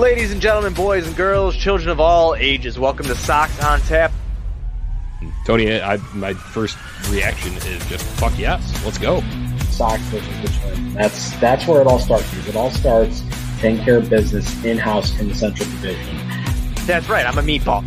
Ladies and gentlemen, boys and girls, children of all ages, welcome to Sox on Tap. Tony, I, my first reaction is just fuck yes, let's go. Sox versus Richmond. That's that's where it all starts. It all starts taking care of business in house in the Central Division. That's right, I'm a meatball.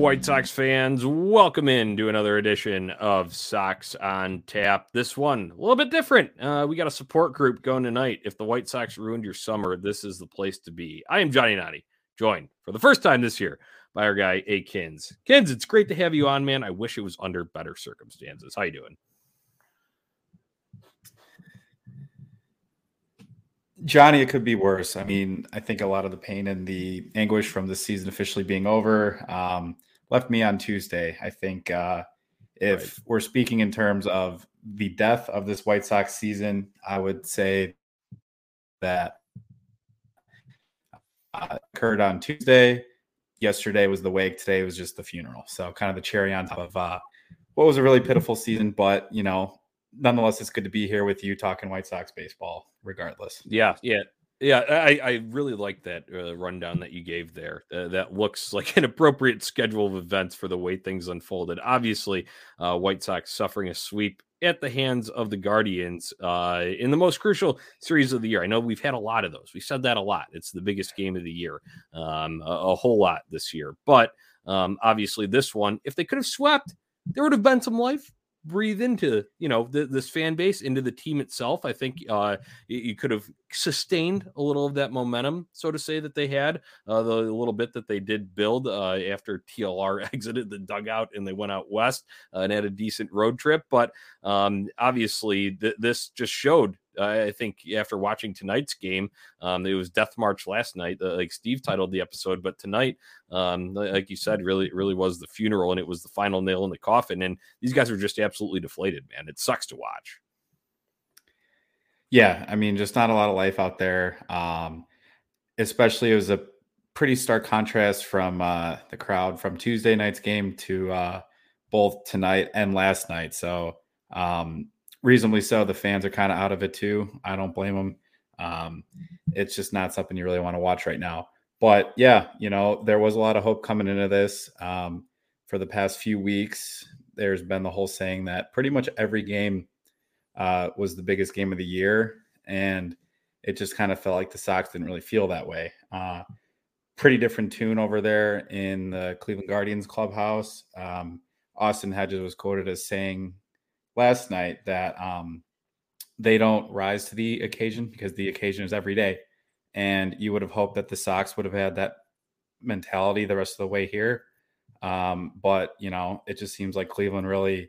White Sox fans, welcome in to another edition of Sox on Tap. This one a little bit different. Uh, we got a support group going tonight. If the White Sox ruined your summer, this is the place to be. I am Johnny Nani, joined for the first time this year by our guy A Kins. Kins, it's great to have you on, man. I wish it was under better circumstances. How you doing? Johnny, it could be worse. I mean, I think a lot of the pain and the anguish from the season officially being over um, left me on Tuesday. I think uh, if right. we're speaking in terms of the death of this White Sox season, I would say that uh, occurred on Tuesday. Yesterday was the wake. Today was just the funeral. So kind of the cherry on top of uh, what was a really pitiful season. But you know, nonetheless, it's good to be here with you talking White Sox baseball, regardless. Yeah, yeah, yeah. I, I really like that uh, rundown that you gave there. Uh, that looks like an appropriate schedule of events for the way things unfolded. Obviously, uh, White Sox suffering a sweep at the hands of the Guardians uh, in the most crucial series of the year. I know we've had a lot of those. We said that a lot. It's the biggest game of the year, um, a, a, whole lot this year. But um, obviously, this one, if they could have swept, there would have been some life breathe into you know the, this fan base into the team itself. I think uh you, could have sustained a little of that momentum so to say that they had uh the little bit that they did build uh after tlr exited the dugout and they went out west uh, and had a decent road trip. But um obviously th- this just showed I think after watching tonight's game, um, it was Death March last night, uh, like Steve titled the episode, but tonight, um, like you said, really, really was the funeral and it was the final nail in the coffin. And these guys were just absolutely deflated, man. It sucks to watch. Yeah, I mean, just not a lot of life out there. Um, especially, it was a pretty stark contrast from uh, the crowd from Tuesday night's game to uh, both tonight and last night. So, um, reasonably so. The fans are kind of out of it too. I don't blame them. Um, it's just not something you really want to watch right now. But yeah, you know, there was a lot of hope coming into this. Um, for the past few weeks, there's been the whole saying that pretty much every game uh, was the biggest game of the year. And it just kind of felt like the Sox didn't really feel that way. Uh, pretty different tune over there in the Cleveland Guardians clubhouse. Um, Austin Hedges was quoted as saying last night that um, they don't rise to the occasion because the occasion is every day. And you would have hoped that the Sox would have had that mentality the rest of the way here. Um, but, you know, it just seems like Cleveland really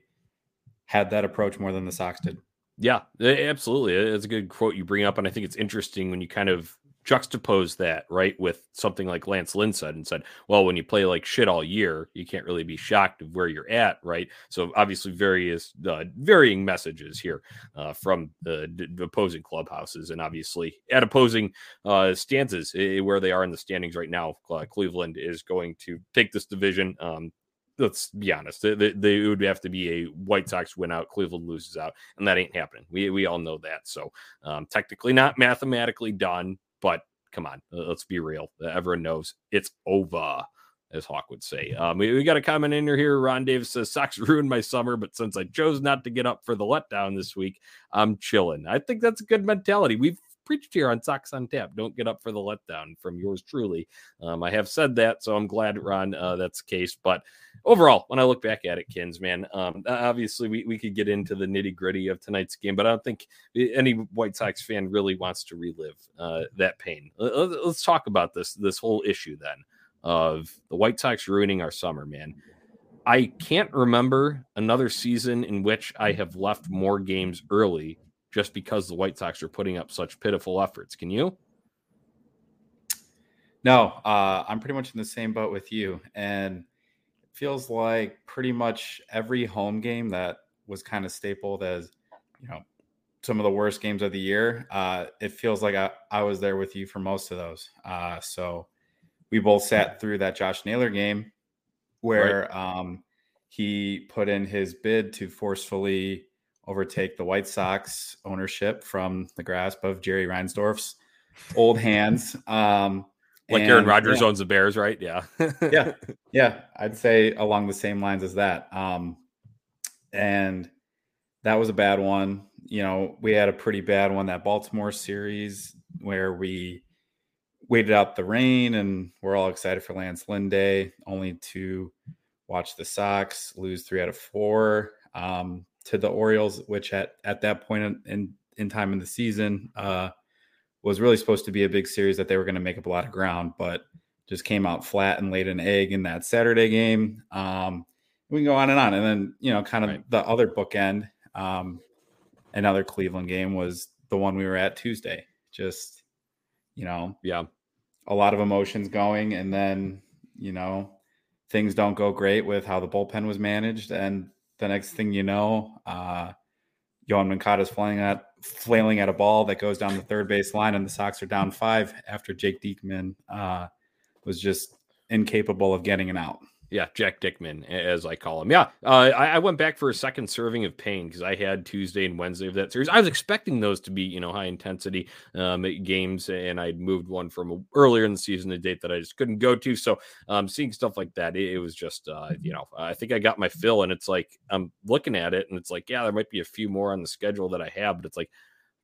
had that approach more than the Sox did. Yeah, absolutely. It's a good quote you bring up. And I think it's interesting when you kind of juxtapose that right with something like Lance Lynn said and said, well, when you play like shit all year, you can't really be shocked of where you're at, right? So obviously, various uh, varying messages here uh, from the opposing clubhouses, and obviously at opposing uh, stances where they are in the standings right now. Cleveland is going to take this division. Um, let's be honest, they, would have to be a White Sox win out, Cleveland loses out, and that ain't happening. We we all know that. So um, technically not mathematically done, but come on, let's be real. Everyone knows it's over, as Hawk would say. Um, we, we, got a comment in here. Ron Davis says, Sox ruined my summer, but since I chose not to get up for the letdown this week, I'm chilling. I think that's a good mentality. We've preached here on Sox on Tap. Don't get up for the letdown from yours truly. Um, I have said that, so I'm glad, Ron, uh, that's the case. But overall, when I look back at it, Kins, man, um, obviously we, we could get into the nitty gritty of tonight's game, but I don't think any White Sox fan really wants to relive uh, that pain. Let's talk about this this whole issue then of the White Sox ruining our summer, man. I can't remember another season in which I have left more games early just because the White Sox are putting up such pitiful efforts. Can you? No, uh, I'm pretty much in the same boat with you, and feels like pretty much every home game that was kind of stapled as, you know, some of the worst games of the year. Uh, it feels like I, I was there with you for most of those. Uh, so we both sat through that Josh Naylor game where right. um, he put in his bid to forcefully overtake the White Sox ownership from the grasp of Jerry Reinsdorf's old hands. Um, like Aaron Rodgers yeah. owns the Bears, right? Yeah. yeah. Yeah. I'd say along the same lines as that. Um, and that was a bad one. You know, we had a pretty bad one that Baltimore series where we waited out the rain and we're all excited for Lance Lynn Day, only to watch the Sox lose three out of four um, to the Orioles, which at, at that point in, in, in time in the season uh, was really supposed to be a big series that they were going to make up a lot of ground, but just came out flat and laid an egg in that Saturday game. Um, we can go on and on. And then, you know, kind of right. the other bookend, um, another Cleveland game was the one we were at Tuesday. Just, you know, yeah, a lot of emotions going. And then, you know, things don't go great with how the bullpen was managed. And the next thing you know, uh, Yoan Moncada is flying at flailing at a ball that goes down the third base line, and the Sox are down five after Jake Diekman uh, was just incapable of getting an out. Yeah, Jack Dickman, as I call him. Yeah, uh, I, I, went back for a second serving of pain because I had Tuesday and Wednesday of that series. I was expecting those to be, you know, high intensity um, games, and I'd moved one from earlier in the season, a date that I just couldn't go to. So, um, seeing stuff like that, it, it was just, uh, you know, I think I got my fill, and it's like I'm looking at it, and it's like, yeah, there might be a few more on the schedule that I have, but it's like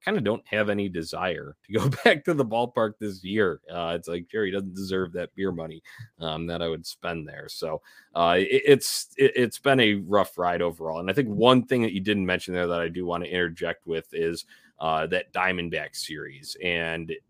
kind of don't have any desire to go back to the ballpark this year. Uh, it's like Jerry doesn't deserve that beer money um, that I would spend there. So uh, it, it's it, has been a rough ride overall. And I think one thing that you didn't mention there that I do want to interject with is uh, that Diamondback series and.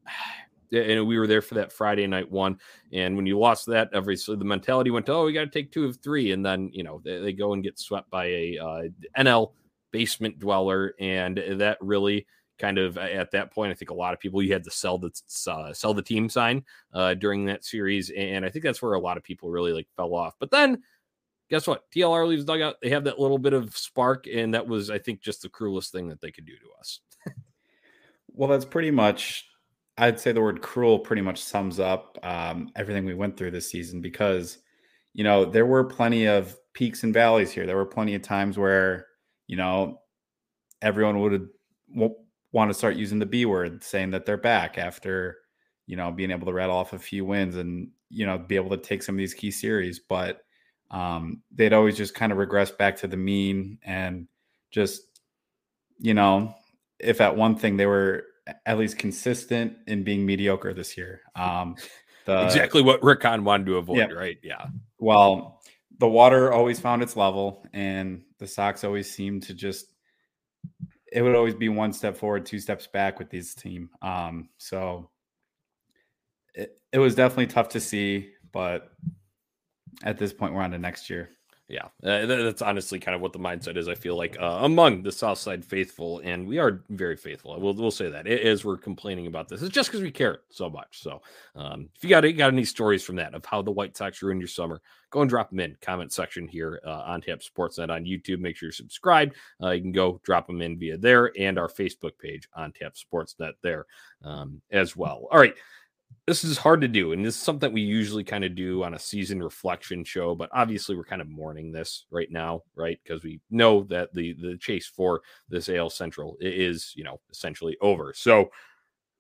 and we were there for that Friday night one. And when you lost that, obviously the mentality went, "Oh, we got to take two of three. and then you know they, they go and get swept by a uh, NL basement dweller, and that really kind of at that point. I think a lot of people you had to sell the uh, sell the team sign uh, during that series, and I think that's where a lot of people really like fell off. But then, guess what? TLR leaves dugout. They have that little bit of spark, and that was, I think, just the cruelest thing that they could do to us. well, that's pretty much. I'd say the word cruel pretty much sums up um, everything we went through this season because, you know, there were plenty of peaks and valleys here. There were plenty of times where, you know, everyone would have want to start using the B word, saying that they're back after, you know, being able to rattle off a few wins and, you know, be able to take some of these key series. But um, they'd always just kind of regress back to the mean and just, you know, if at one thing they were at least consistent in being mediocre this year. Um, the, exactly what Rick Hahn wanted to avoid, yeah. right? Yeah. Well, the water always found its level, and the Sox always seemed to just it would always be one step forward, two steps back with this team. Um, so it, it was definitely tough to see, but at this point, we're on to next year. Yeah, uh, that's honestly kind of what the mindset is. I feel like uh, among the Southside faithful, and we are very faithful. We'll, we'll say that as we're complaining about this. It's just because we care so much. So, um, if you got got any stories from that of how the White Sox ruined your summer, go and drop them in comment section here uh, on Tap Sportsnet on YouTube. Make sure you're subscribed. Uh, you can go drop them in via there and our Facebook page on Tap Sportsnet there um, as well. All right this is hard to do and this is something we usually kind of do on a season reflection show but obviously we're kind of mourning this right now right? Because we know that the the chase for this AL Central is you know essentially over. So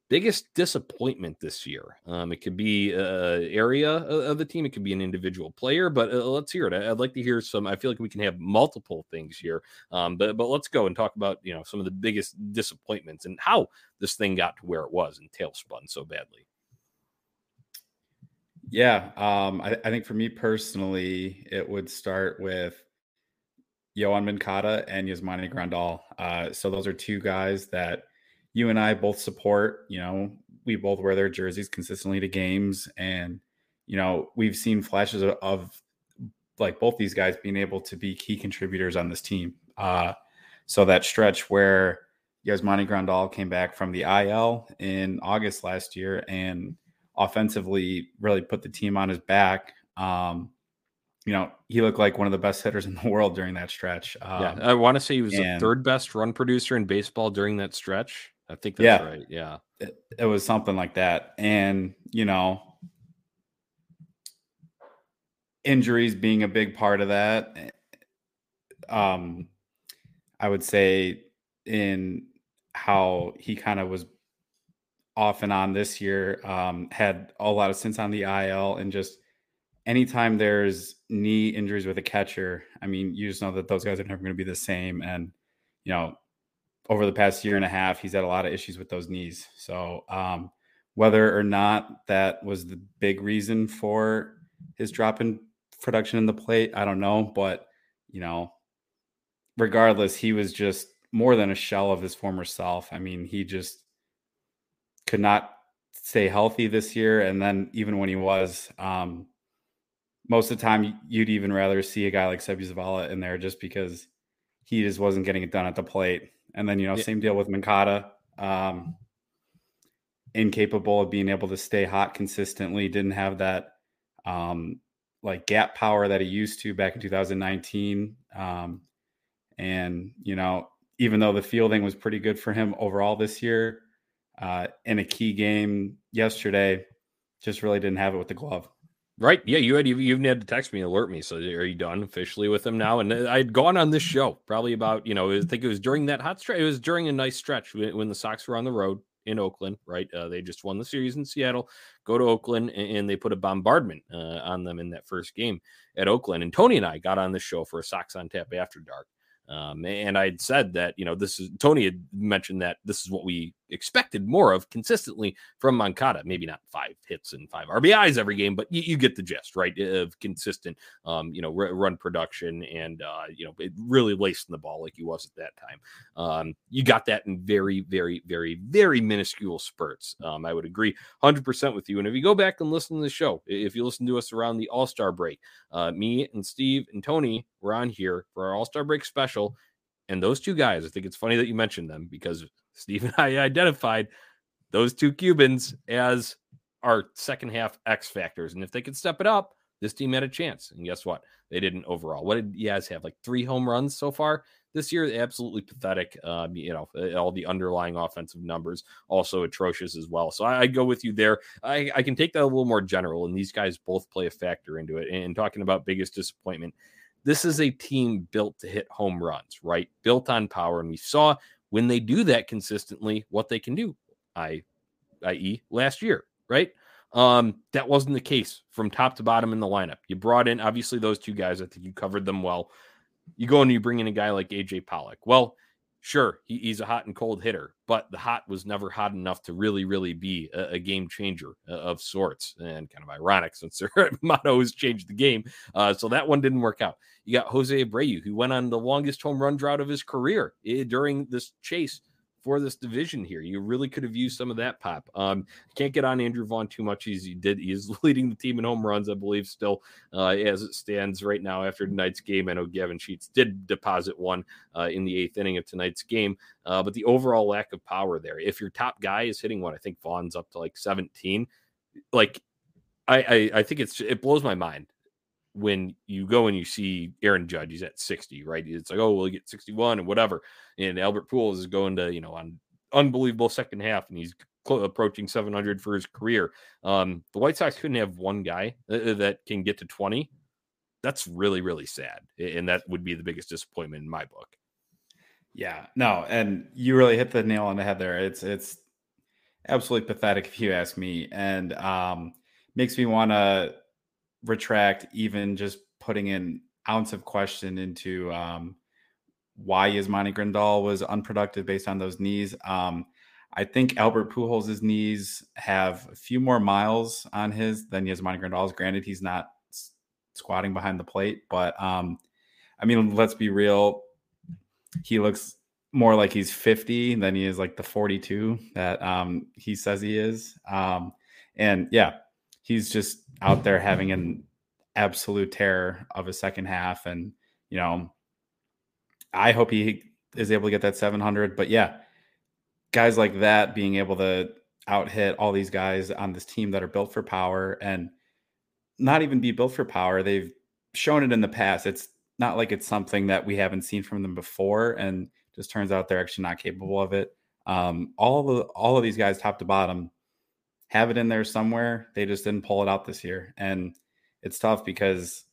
biggest disappointment this year um it could be a area of the team it could be an individual player but uh, let's hear it. I'd like to hear some i feel like we can have multiple things here um but but let's go and talk about you know some of the biggest disappointments and how this thing got to where it was and tailspun so badly yeah, um, I, I, think for me personally, it would start with Yoan Moncada and Yasmani Grandal. Uh, so those are two guys that you and I both support. You know, we both wear their jerseys consistently to games, and you know, we've seen flashes of, of like both these guys being able to be key contributors on this team. Uh, so that stretch where Yasmani Grandal came back from the IL in August last year and offensively really put the team on his back. Um, you know, he looked like one of the best hitters in the world during that stretch. Um, yeah, I want to say he was and- the third best run producer in baseball during that stretch. I think that's Yeah. right. Yeah. it, it was something like that. And, you know, injuries being a big part of that. Um, I would say in how he kind of was off and on this year, um, had a lot of stints on the IL and just anytime there's knee injuries with a catcher, I mean, you just know that those guys are never going to be the same. And, you know, over the past year and a half, he's had a lot of issues with those knees. So, um, whether or not that was the big reason for his drop in production in the plate, I don't know. But, you know, regardless, he was just more than a shell of his former self. I mean, he just could not stay healthy this year. And then even when he was, um, most of the time you'd even rather see a guy like Seby Zavala in there just because he just wasn't getting it done at the plate. And then, you know, Yeah. same deal with Moncada. Um, incapable of being able to stay hot consistently, didn't have that um, like gap power that he used to back in 2019. Um, and, you know, even though the fielding was pretty good for him overall this year, uh, in a key game yesterday, just really didn't have it with the glove. Right. Yeah. You had you even had to text me, and alert me. So are you done officially with him now? And uh, I'd gone on this show probably about, you know, I think it was during that hot stretch. It was during a nice stretch when, when the Sox were on the road in Oakland, right? Uh, they just won the series in Seattle, go to Oakland, and, and they put a bombardment uh, on them in that first game at Oakland. And Tony and I got on the show for a Sox on Tap after dark. Um, and I'd said that, you know, this is Tony had mentioned that this is what we expected more of consistently from Moncada. Maybe not five hits and five RBIs every game, but you, you get the gist, right? Of consistent, um, you know, r- run production and, uh, you know, really lacing the ball like he was at that time. Um, you got that in very, very, very, very minuscule spurts. Um, I would agree 100% with you. And if you go back and listen to the show, if you listen to us around the All Star break, uh, me and Steve and Tony were on here for our All Star break special. And those two guys, I think it's funny that you mentioned them because Steve and I identified those two Cubans as our second half X factors. And if they could step it up, this team had a chance. And guess what? They didn't overall. What did Yaz have? Like three home runs so far this year? Absolutely pathetic. Um, you know, all the underlying offensive numbers also atrocious as well. So I, I go with you there. I, I can take that a little more general, and these guys both play a factor into it. And talking about biggest disappointment, this is a team built to hit home runs, right? Built on power. And we saw when they do that consistently, what they can do. I, i.e., last year, right? Um, that wasn't the case from top to bottom in the lineup. You brought in obviously those two guys. I think you covered them well. You go and you bring in a guy like AJ Pollock. Well, sure, he, he's a hot and cold hitter, but the hot was never hot enough to really, really be a, a game changer uh, of sorts. And kind of ironic since their motto has changed the game. Uh, so that one didn't work out. You got Jose Abreu, who went on the longest home run drought of his career eh, during this chase for this division here. You really could have used some of that pop. Um, can't get on Andrew Vaughn too much. He's he did he's leading the team in home runs, I believe, still uh, as it stands right now after tonight's game. I know Gavin Sheets did deposit one uh, in the eighth inning of tonight's game, uh, but the overall lack of power there. If your top guy is hitting one, I think Vaughn's up to like 17, like I I, I think it's it blows my mind when you go and you see Aaron Judge, he's at 60, right? It's like, oh, we'll get 61 and whatever. And Albert Pujols is going to, you know, on unbelievable second half, and he's cl- approaching 700 for his career. Um, the White Sox couldn't have one guy uh, that can get to 20. That's really, really sad. And that would be the biggest disappointment in my book. Yeah, no, and you really hit the nail on the head there. It's it's absolutely pathetic if you ask me, and um, makes me want to retract even just putting an ounce of question into um, why Yasmani Grandal was unproductive based on those knees. Um, I think Albert Pujols' knees have a few more miles on his than Yasmani Grandal's. Granted, he's not squatting behind the plate, but um, I mean, let's be real. He looks more like he's 50 than he is like the 42 that um, he says he is. Um, and yeah, he's just out there having an absolute terror of a second half. And, you know, I hope he is able to get that 700. But yeah, guys like that being able to out hit all these guys on this team that are built for power and not even be built for power. They've shown it in the past. It's not like it's something that we haven't seen from them before, and just turns out they're actually not capable of it. Um, all the all of these guys, top to bottom, have it in there somewhere. They just didn't pull it out this year, and it's tough because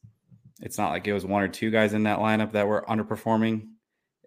it's not like it was one or two guys in that lineup that were underperforming.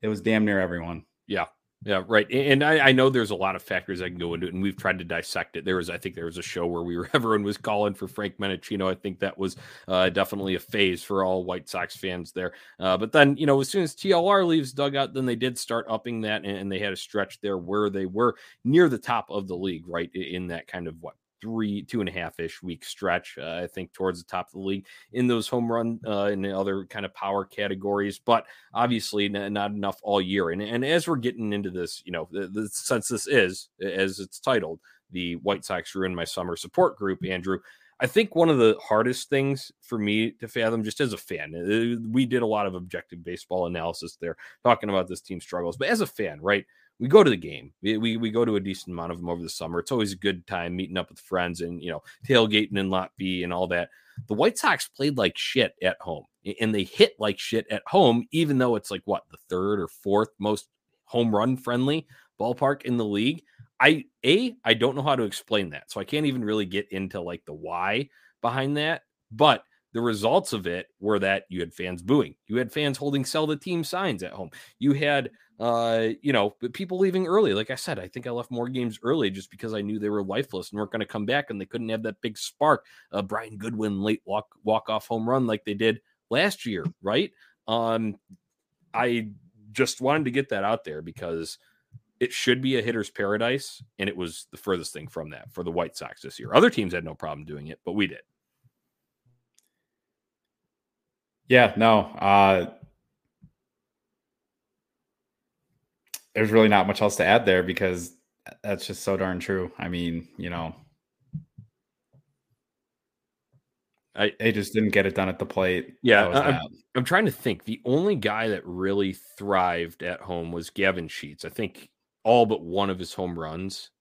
It was damn near everyone. Yeah. Yeah, right. And I, I, know there's a lot of factors I can go into it, and we've tried to dissect it. There was, I think, there was a show where we were everyone was calling for Frank Menechino. I think that was uh, definitely a phase for all White Sox fans there. Uh, but then, you know, as soon as TLR leaves dugout, then they did start upping that, and, and they had a stretch there where they were near the top of the league, right in that kind of what three, two and a half ish week stretch, uh, I think, towards the top of the league in those home run uh, and other kind of power categories. But obviously, n- not enough all year. And, and as we're getting into this, you know, the, the, since this is, as it's titled, the White Sox Ruin My Summer Support Group, Andrew. I think one of the hardest things for me to fathom, just as a fan, uh, we did a lot of objective baseball analysis there, talking about this team struggles. But as a fan, right? We go to the game. We, we, we go to a decent amount of them over the summer. It's always a good time meeting up with friends and you know tailgating in Lot B and all that. The White Sox played like shit at home, and they hit like shit at home, even though it's like what the third or fourth most home run friendly ballpark in the league. I a I don't know how to explain that, so I can't even really get into like the why behind that, but the results of it were that you had fans booing, you had fans holding sell the team signs at home, you had uh, you know, people leaving early. Like I said, I think I left more games early just because I knew they were lifeless and weren't going to come back, and they couldn't have that big spark. Uh, Brian Goodwin late walk walk off home run like they did last year, right? Um, I just wanted to get that out there because it should be a hitter's paradise, and it was the furthest thing from that for the White Sox this year. Other teams had no problem doing it, but we did. Yeah, no. Uh, there's really not much else to add there because that's just so darn true. I mean, you know, I they just didn't get it done at the plate. Yeah, I'm, I'm, trying to think. The only guy that really thrived at home was Gavin Sheets. I think all but one of his home runs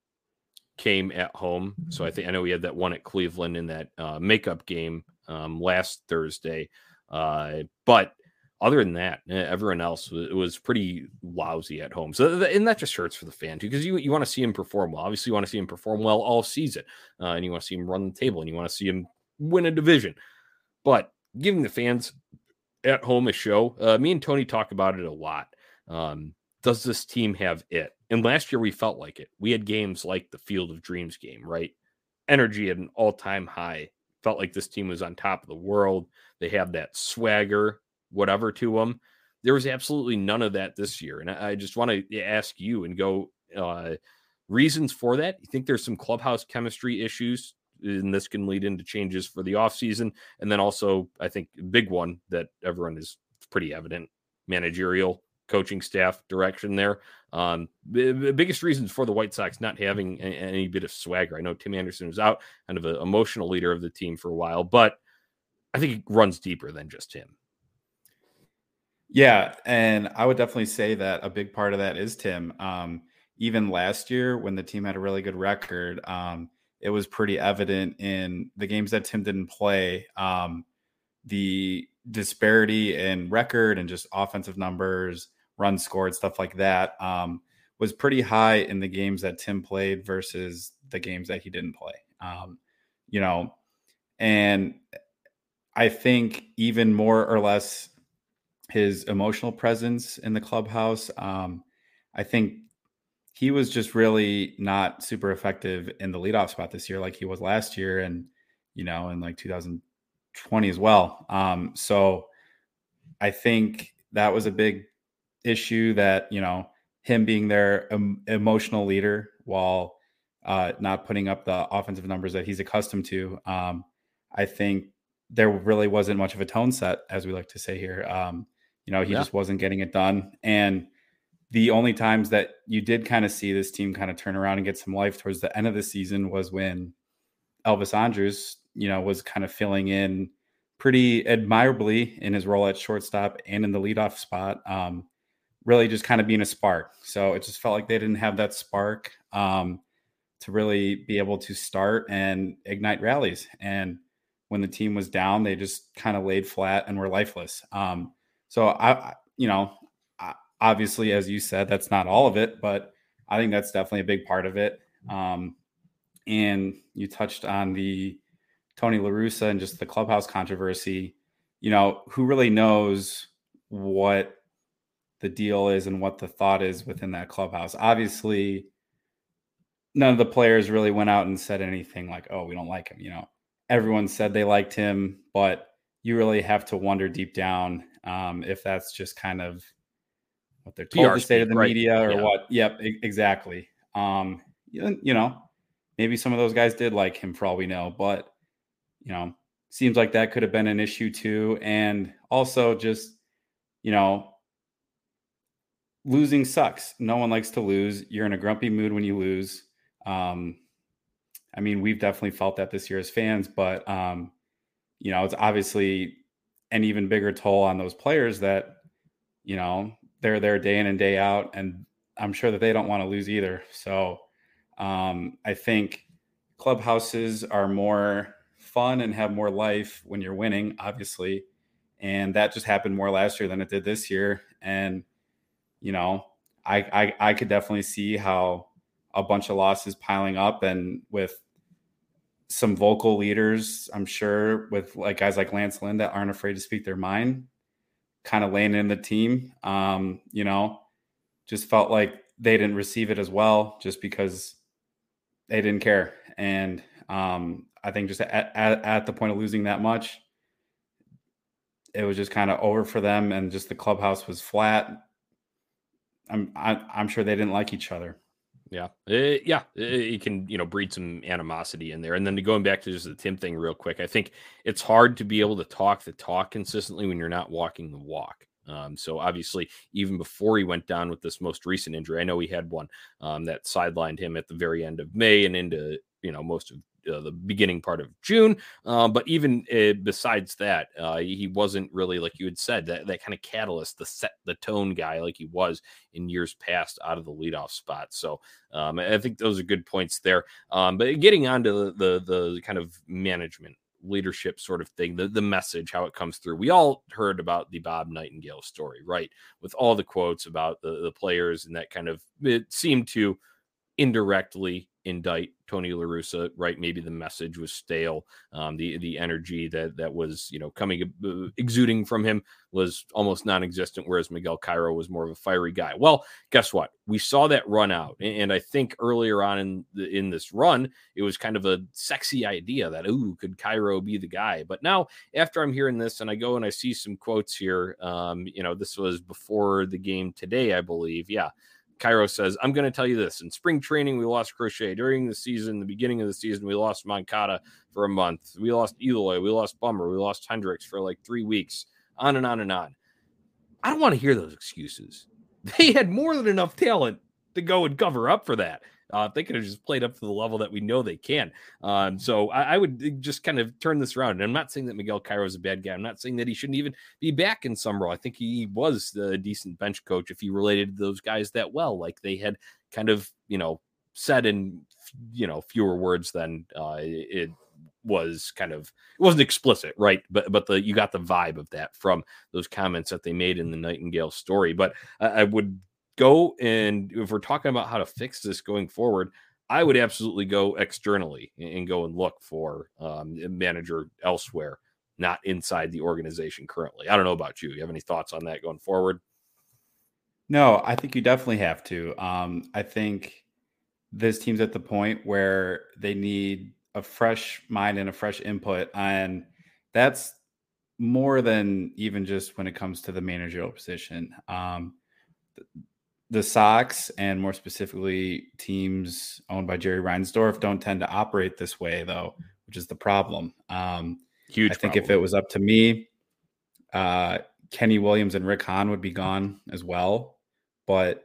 came at home. So I think I know he had that one at Cleveland in that uh, makeup game um, last Thursday. Uh, but other than that, eh, everyone else was, was pretty lousy at home. So, and that just hurts for the fan too, because you, you want to see him perform well. Obviously, you want to see him perform well all season, uh, and you want to see him run the table, and you want to see him win a division. But giving the fans at home a show, uh, me and Tony talk about it a lot. Um, does this team have it? And last year we felt like it. We had games like the Field of Dreams game, right? Energy at an all time high. Felt like this team was on top of the world. They have that swagger whatever to them. There was absolutely none of that this year. And I, just want to ask you and go uh, reasons for that. You think there's some clubhouse chemistry issues, and this can lead into changes for the offseason. And then also, I think, big one that everyone is pretty evident managerial coaching staff direction there. Um, the, the, biggest reasons for the White Sox not having any, any, bit of swagger. I know Tim Anderson was out, kind of an emotional leader of the team for a while, but I think it runs deeper than just him. Yeah, and I would definitely say that a big part of that is Tim. Um, even last year, when the team had a really good record, um, it was pretty evident in the games that Tim didn't play. Um, the disparity in record and just offensive numbers, runs scored, stuff like that, um, was pretty high in the games that Tim played versus the games that he didn't play. Um, you know, and I think even more or less his emotional presence in the clubhouse. Um, I think he was just really not super effective in the leadoff spot this year, like he was last year, and you know, in like 2020 as well. Um, so I think that was a big issue that you know him being their um, emotional leader while uh, not putting up the offensive numbers that he's accustomed to. Um, I think there really wasn't much of a tone set, as we like to say here. Um, you know, he yeah. just wasn't getting it done. And the only times that you did kind of see this team kind of turn around and get some life towards the end of the season was when Elvis Andrus, you know, was kind of filling in pretty admirably in his role at shortstop and in the leadoff spot. Um, really just kind of being a spark. So it just felt like they didn't have that spark. Um, to really be able to start and ignite rallies. And when the team was down, they just kind of laid flat and were lifeless. Um, so I, you know, obviously, as you said, that's not all of it, but I think that's definitely a big part of it. Um, and you touched on the Tony La Russa and just the clubhouse controversy. You know, who really knows what the deal is and what the thought is within that clubhouse? Obviously, none of the players really went out and said anything like, "Oh, we don't like him." You know, everyone said they liked him, but you really have to wonder deep down um, if that's just kind of what they're told PR to say to the right. media or yeah. what. Yep, exactly. Um, you know, maybe some of those guys did like him for all we know, but you know, seems like that could have been an issue too. And also just, you know, losing sucks. No one likes to lose. You're in a grumpy mood when you lose. Um, I mean, we've definitely felt that this year as fans, but um, you know, it's obviously an even bigger toll on those players that, you know, they're there day in and day out, and I'm sure that they don't want to lose either. So um, I think clubhouses are more fun and have more life when you're winning, obviously, and that just happened more last year than it did this year. And you know, I I, I could definitely see how a bunch of losses piling up, and with some vocal leaders, I'm sure, with like guys like Lance Lynn that aren't afraid to speak their mind, kind of laying in the team. Um, you know, just felt like they didn't receive it as well, just because they didn't care. And um, I think just at, at, at the point of losing that much, it was just kind of over for them, and just the clubhouse was flat. I'm I, am i am sure they didn't like each other. Yeah, uh, yeah, it can you know breed some animosity in there. And then going back to just the Tim thing real quick, I think it's hard to be able to talk the talk consistently when you're not walking the walk. Um, so obviously, even before he went down with this most recent injury, I know he had one um, that sidelined him at the very end of May and into you know most of uh, the beginning part of June. Um, but even uh, besides that, uh, he wasn't really like you had said that that kind of catalyst, the set the tone guy like he was in years past out of the leadoff spot. So um, I think those are good points there. Um, but getting on to the, the the kind of management leadership sort of thing, the, the message, how it comes through. We all heard about the Bob Nightingale story, right? With all the quotes about the, the players and that kind of it seemed to indirectly indict Tony La Russa, right? Maybe the message was stale. Um, the the energy that that was you know coming uh, exuding from him was almost non-existent, whereas Miguel Cairo was more of a fiery guy. Well, guess what? We saw that run out, and I think earlier on in the, in this run, it was kind of a sexy idea that ooh, could Cairo be the guy? But now, after I'm hearing this, and I go and I see some quotes here, um, you know, this was before the game today, I believe. Yeah. Cairo says, I'm going to tell you this. In spring training, we lost Crochet. During the season, the beginning of the season, we lost Moncada for a month. We lost Eloy. We lost Bummer. We lost Hendriks for like three weeks, on and on and on. I don't want to hear those excuses. They had more than enough talent to go and cover up for that. Uh, they could have just played up to the level that we know they can. Um, so I, I, would just kind of turn this around. And I'm not saying that Miguel Cairo is a bad guy. I'm not saying that he shouldn't even be back in some role. I think he was a decent bench coach if he related to those guys that well, like they had kind of, you know, said in, you know, fewer words than uh, it was kind of it wasn't explicit right but but the you got the vibe of that from those comments that they made in the nightingale story but I, I would go and if we're talking about how to fix this going forward, I would absolutely go externally and go and look for um, a manager elsewhere, not inside the organization currently. I don't know about you. You have any thoughts on that going forward? No, I think you definitely have to. Um, I think this team's at the point where they need a fresh mind and a fresh input, and that's more than even just when it comes to the managerial position. Um, the Sox and more specifically teams owned by Jerry Reinsdorf don't tend to operate this way though, which is the problem. Um, Huge. I think problem. if it was up to me, uh, Kenny Williams and Rick Hahn would be gone as well. But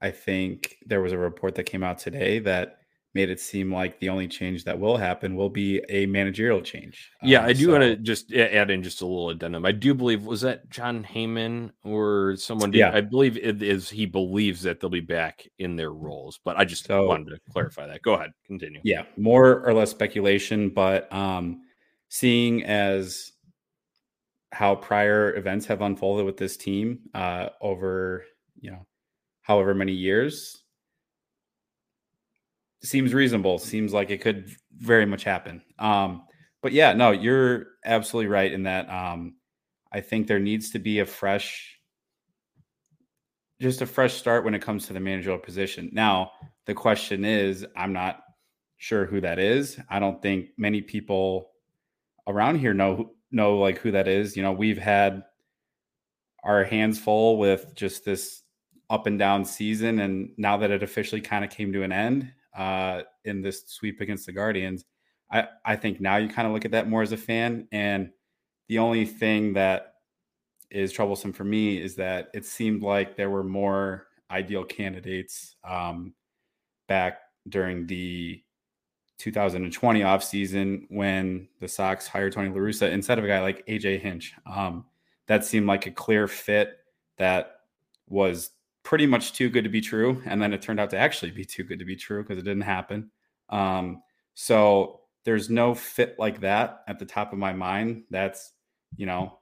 I think there was a report that came out today that made it seem like the only change that will happen will be a managerial change. Yeah, Um, I do so- want to just add in just a little addendum. I do believe was that Jon Heyman or someone. Did, Yeah. I believe it is. He believes that they'll be back in their roles, but I just So- wanted to clarify that. Go ahead, continue. yeah more or less speculation but um seeing as how prior events have unfolded with this team uh over you know however many years seems reasonable seems like it could very much happen um but yeah no you're absolutely right in that um i think there needs to be a fresh just a fresh start when it comes to the managerial position now the question is i'm not sure who that is. I don't think many people around here know know like who that is. You know, we've had our hands full with just this up and down season, and now that it officially kind of came to an end uh, in this sweep against the Guardians, I I think now you kind of look at that more as a fan. And the only thing that is troublesome for me is that it seemed like there were more ideal candidates um, back during the 2020 offseason when the Sox hired Tony La Russa instead of a guy like AJ Hinch. Um, that seemed like a clear fit that was pretty much too good to be true. And then it turned out to actually be too good to be true because it didn't happen. Um, so there's no fit like that at the top of my mind. That's, you know,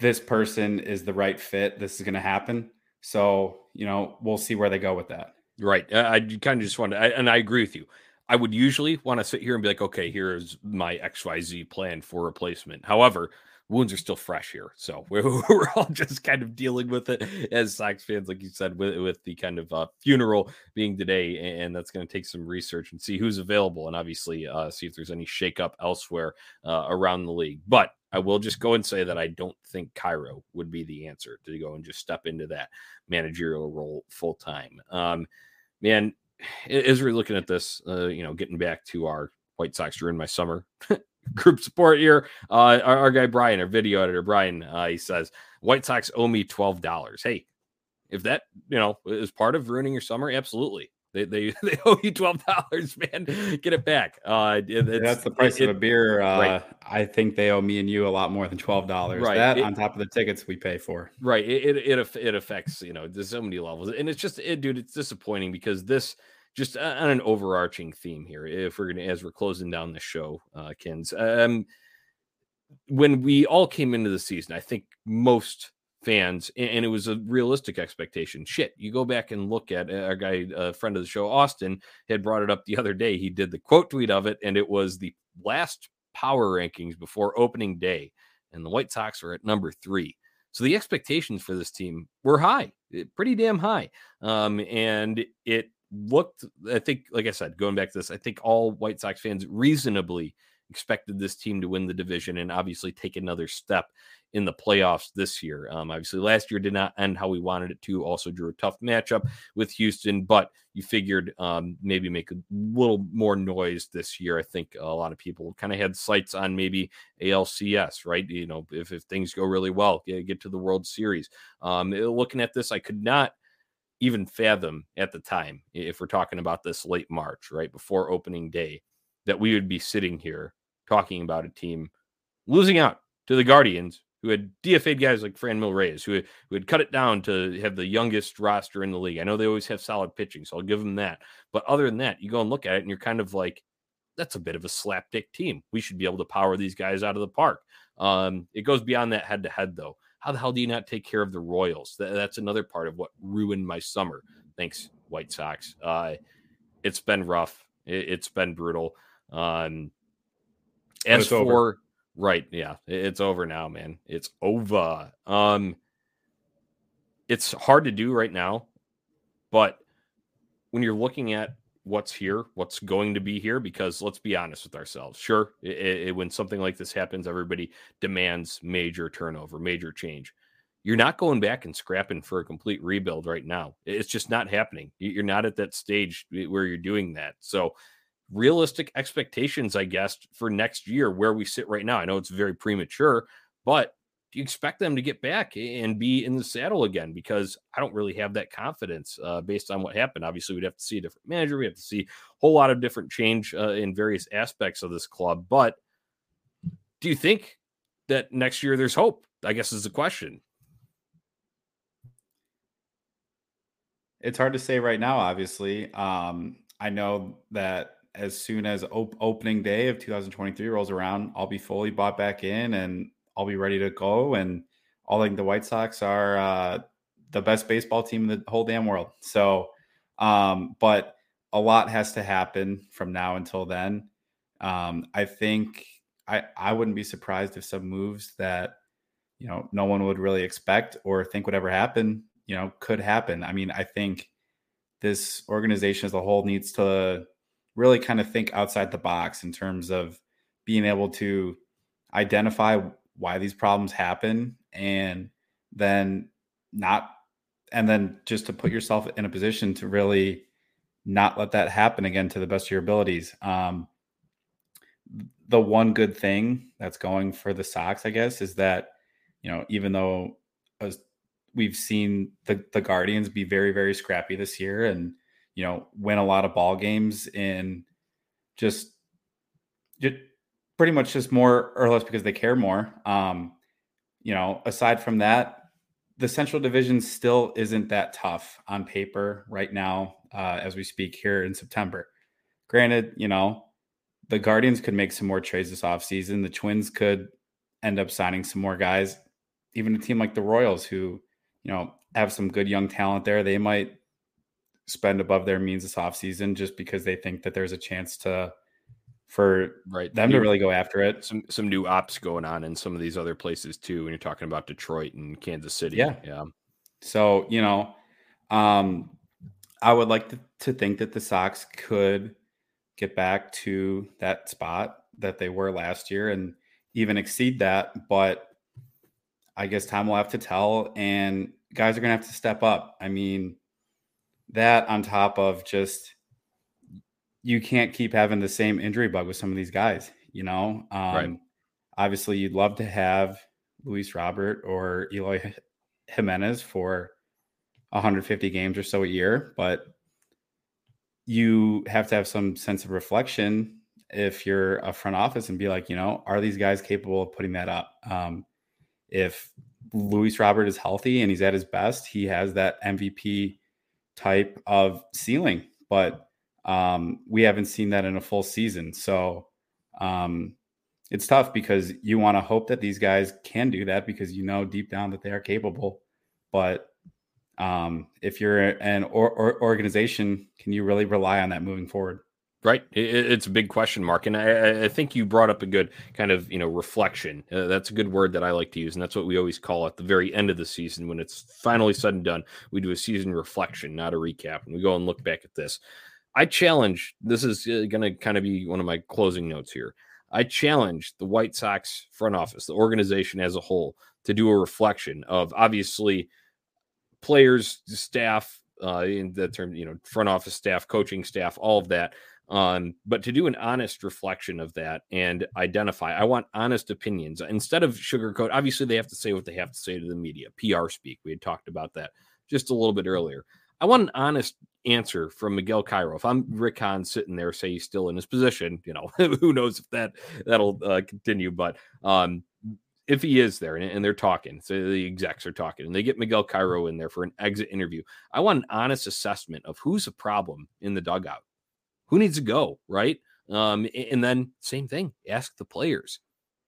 this person is the right fit. This is going to happen. So, you know, we'll see where they go with that. Right. I, kind of just wanted, I, and I agree with you. I would usually want to sit here and be like, okay, here's my XYZ plan for replacement. However, wounds are still fresh here. So we're, we're all just kind of dealing with it as Sox fans, like you said, with, with the kind of uh, funeral being today. And that's going to take some research and see who's available and obviously uh, see if there's any shakeup elsewhere uh, around the league. But I will just go and say that I don't think Cairo would be the answer to go and just step into that managerial role full time. Um, man, as we're looking at this, uh, you know, getting back to our White Sox during my summer group support here, uh, our, our guy Brian, our video editor Brian, uh, he says White Sox owe me twelve dollars. Hey, if that you know is part of ruining your summer, absolutely. They, they, they owe you twelve dollars, man. Get it back. Uh, it, it's, That's the price it- of a beer. Uh, right. I think they owe me and you a lot more than twelve dollars. Right. That It- on top of the tickets we pay for. Right. It, it it it affects you know there's so many levels, and it's just it, dude. It's disappointing because this just uh, on an overarching theme here. If we're gonna as we're closing down the show, uh, Kins, um, when we all came into the season, I think most fans, and, and it was a realistic expectation. Shit, you go back and look at uh, our guy, a friend of the show, Austin, had brought it up the other day. He did the quote tweet of it, and it was the last power rankings before opening day, and the White Sox were at number three. So the expectations for this team were high, eh, pretty damn high. Um, and it looked, I think, like I said, going back to this, I think all White Sox fans reasonably expected this team to win the division and obviously take another step in the playoffs this year. Um, obviously, last year did not end how we wanted it to. Also, drew a tough matchup with Houston, but you figured um, maybe make a little more noise this year. I think a lot of people kind of had sights on maybe ALCS, right? You know, if, if things go really well, get, get to the World Series. Um, looking at this, I could not even fathom at the time, if we're talking about this late March, right before opening day, that we would be sitting here talking about a team losing out to the Guardians, who had DFA'd guys like Fran Reyes, who who had cut it down to have the youngest roster in the league. I know they always have solid pitching, so I'll give them that. But other than that, you go and look at it, and you're kind of like, that's a bit of a slapdick team. We should be able to power these guys out of the park. Um, it goes beyond that head to head, though. How the hell do you not take care of the Royals? That, that's another part of what ruined my summer. Thanks, White Sox. Uh, it's been rough. It, has been brutal. Um, as for over. right, yeah, it- it's over now, man. It's over. Um, it's hard to do right now, but when you're looking at what's here, what's going to be here, because let's be honest with ourselves. Sure, it, it, when something like this happens, everybody demands major turnover, major change. You're not going back and scrapping for a complete rebuild right now. It's just not happening. You- You're not at that stage where you're doing that. So, realistic expectations, I guess, for next year, where we sit right now. I know it's very premature, but you expect them to get back and be in the saddle again? Because I don't really have that confidence uh, based on what happened. Obviously, we'd have to see a different manager. We have to see a whole lot of different change uh, in various aspects of this club. But do you think that next year there's hope? I guess is the question. It's hard to say right now, obviously. Um, I know that as soon as op- opening day of 2023 rolls around, I'll be fully bought back in and I'll be ready to go. And I think the White Sox are uh, the best baseball team in the whole damn world. So, um, but a lot has to happen from now until then. Um, I think I I wouldn't be surprised if some moves that you know no one would really expect or think would ever happen, you know, could happen. I mean, I think this organization as a whole needs to really kind of think outside the box in terms of being able to identify why these problems happen and then not and then just to put yourself in a position to really not let that happen again to the best of your abilities. Um, the one good thing that's going for the sox i guess is that you know even though as we've seen the, the guardians be very very scrappy this year and you know win a lot of ball games in just, just pretty much just more or less because they care more. Um, you know, aside from that, the Central Division still isn't that tough on paper right now uh, as we speak here in September. Granted, you know, the Guardians could make some more trades this offseason. The Twins could end up signing some more guys. Even a team like the Royals, who, you know, have some good young talent there, they might spend above their means this offseason just because they think that there's a chance to for right them to really go after it. Some some new ops going on in some of these other places too. When you're talking about Detroit and Kansas City, yeah, yeah. So you know, um, I would like to, to think that the Sox could get back to that spot that they were last year and even exceed that. But I guess time will have to tell, and guys are going to have to step up. I mean, that on top of just you can't keep having the same injury bug with some of these guys, you know. Um, right. Obviously, you'd love to have Luis Robert or Eloy Jimenez for 150 games or so a year, but you have to have some sense of reflection if you're a front office and be like, you know, are these guys capable of putting that up? Um, if Luis Robert is healthy and he's at his best, he has that MVP type of ceiling, but um, we haven't seen that in a full season. So um, it's tough because you want to hope that these guys can do that because you know deep down that they are capable. But um, if you're an or, or organization, can you really rely on that moving forward? Right, it's a big question mark, and I, I, think you brought up a good kind of you know reflection. Uh, that's a good word that I like to use, and that's what we always call at the very end of the season when it's finally said and done. We do a season reflection, not a recap, and we go and look back at this. I challenge, this is uh, going to kind of be one of my closing notes here. I challenge the White Sox front office, the organization as a whole, to do a reflection of obviously players, staff, uh, in the term, you know, front office staff, coaching staff, all of that. Um, but to do an honest reflection of that and identify, I want honest opinions instead of sugarcoat. Obviously, they have to say what they have to say to the media, PR speak. We had talked about that just a little bit earlier. I want an honest answer from Miguel Cairo. If I'm Rick Hahn sitting there, say he's still in his position, you know, who knows if that that'll uh, continue. But um, if he is there and, and, they're talking, so the execs are talking, and they get Miguel Cairo in there for an exit interview, I want an honest assessment of who's a problem in the dugout, who needs to go, right? Um, and then same thing, ask the players,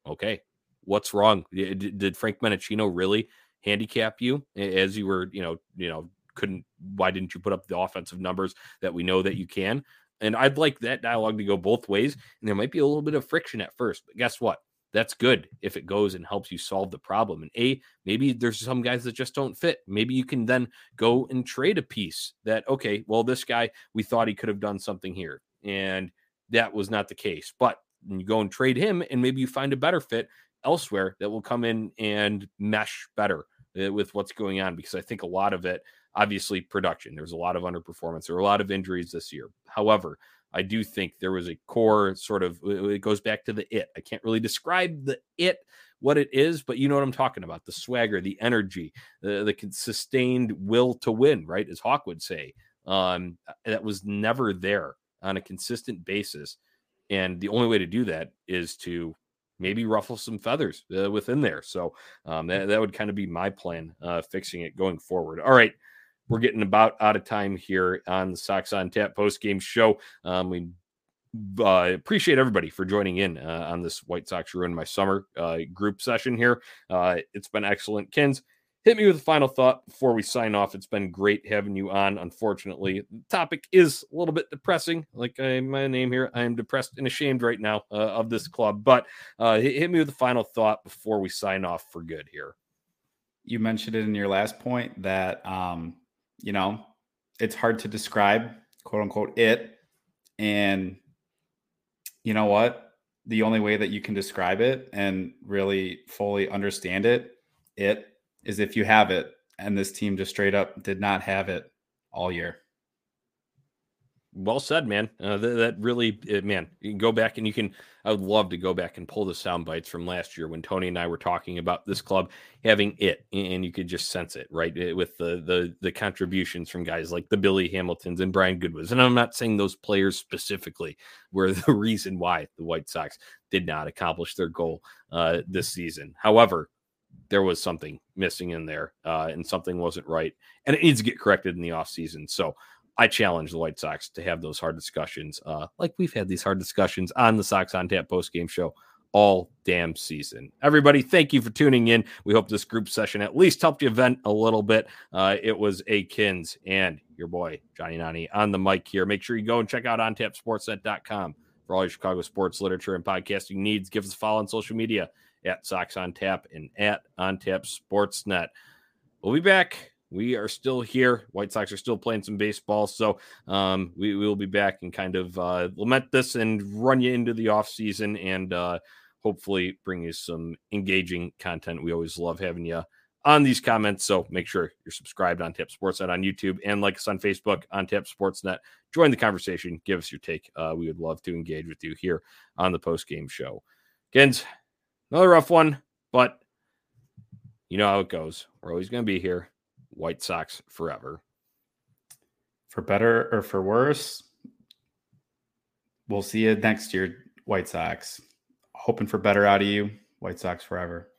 okay, what's wrong? Did, Frank Menechino really handicap you as you were, you know, you know, couldn't why didn't you put up the offensive numbers that we know that you can? And i'd like that dialogue to go both ways and there might be a little bit of friction at first but guess what? That's good if it goes and helps you solve the problem. And a maybe there's some guys that just don't fit. Maybe you can then go and trade a piece that okay well this guy we thought he could have done something here and that was not the case. But you go and trade him and maybe you find a better fit elsewhere that will come in and mesh better uh, with what's going on because i think a lot of it obviously production. There's a lot of underperformance. There were a lot of injuries this year. However, I do think there was a core sort of it goes back to the it. I can't really describe the it what it is, but you know what I'm talking about the swagger, the energy, the, the sustained will to win, right? As Hawk would say. Um, that was never there on a consistent basis. And the only way to do that is to maybe ruffle some feathers uh, within there. So um, that, that would kind of be my plan, uh, fixing it going forward. All right. We're getting about out of time here on the Sox on Tap post game show. Um, we uh, appreciate everybody for joining in uh, on this White Sox Ruin My Summer uh, group session here. Uh, it's been excellent. Kins, hit me with a final thought before we sign off. It's been great having you on. Unfortunately, the topic is a little bit depressing. Like I, my name here, I am depressed and ashamed right now uh, of this club. But uh, hit, hit me with a final thought before we sign off for good here. You mentioned it in your last point that, um, you know, it's hard to describe, quote unquote, it. And you know what? The only way that you can describe it and really fully understand it, it is if you have it. And this team just straight up did not have it all year. Well said, man. Uh, that, that, really, uh, man, you can go back and you can. I would love to go back and pull the sound bites from last year when Tony and I were talking about this club having it, and you could just sense it, right, eh, with the the the contributions from guys like the Billy Hamiltons and Brian Goodwins. And I'm not saying those players specifically were the reason why the White Sox did not accomplish their goal uh, this season. However, there was something missing in there, uh, and something wasn't right, and it needs to get corrected in the offseason. So I challenge the White Sox to have those hard discussions, uh, like we've had these hard discussions on the Sox on Tap post game show all damn season. Everybody, thank you for tuning in. We hope this group session at least helped you vent a little bit. Uh, it was A. Kins and your boy Johnny Nani on the mic here. Make sure you go and check out ontapsportsnet.com for all your Chicago sports literature and podcasting needs. Give us a follow on social media at Sox on Tap and at On Tap Sportsnet. We'll be back we are still here. White Sox are still playing some baseball. So um, we, we will be back and kind of uh, lament this and run you into the off season and uh, hopefully bring you some engaging content. We always love having you on these comments. So make sure you're subscribed on Tap Sportsnet on YouTube and like us on Facebook on Tap Sportsnet. Join the conversation. Give us your take. Uh, we would love to engage with you here on the post game show. Gens, another rough one, but you know how it goes. We're always going to be here. White Sox forever. For better or for worse, we'll see you next year, White Sox. Hoping for better out of you, White Sox forever.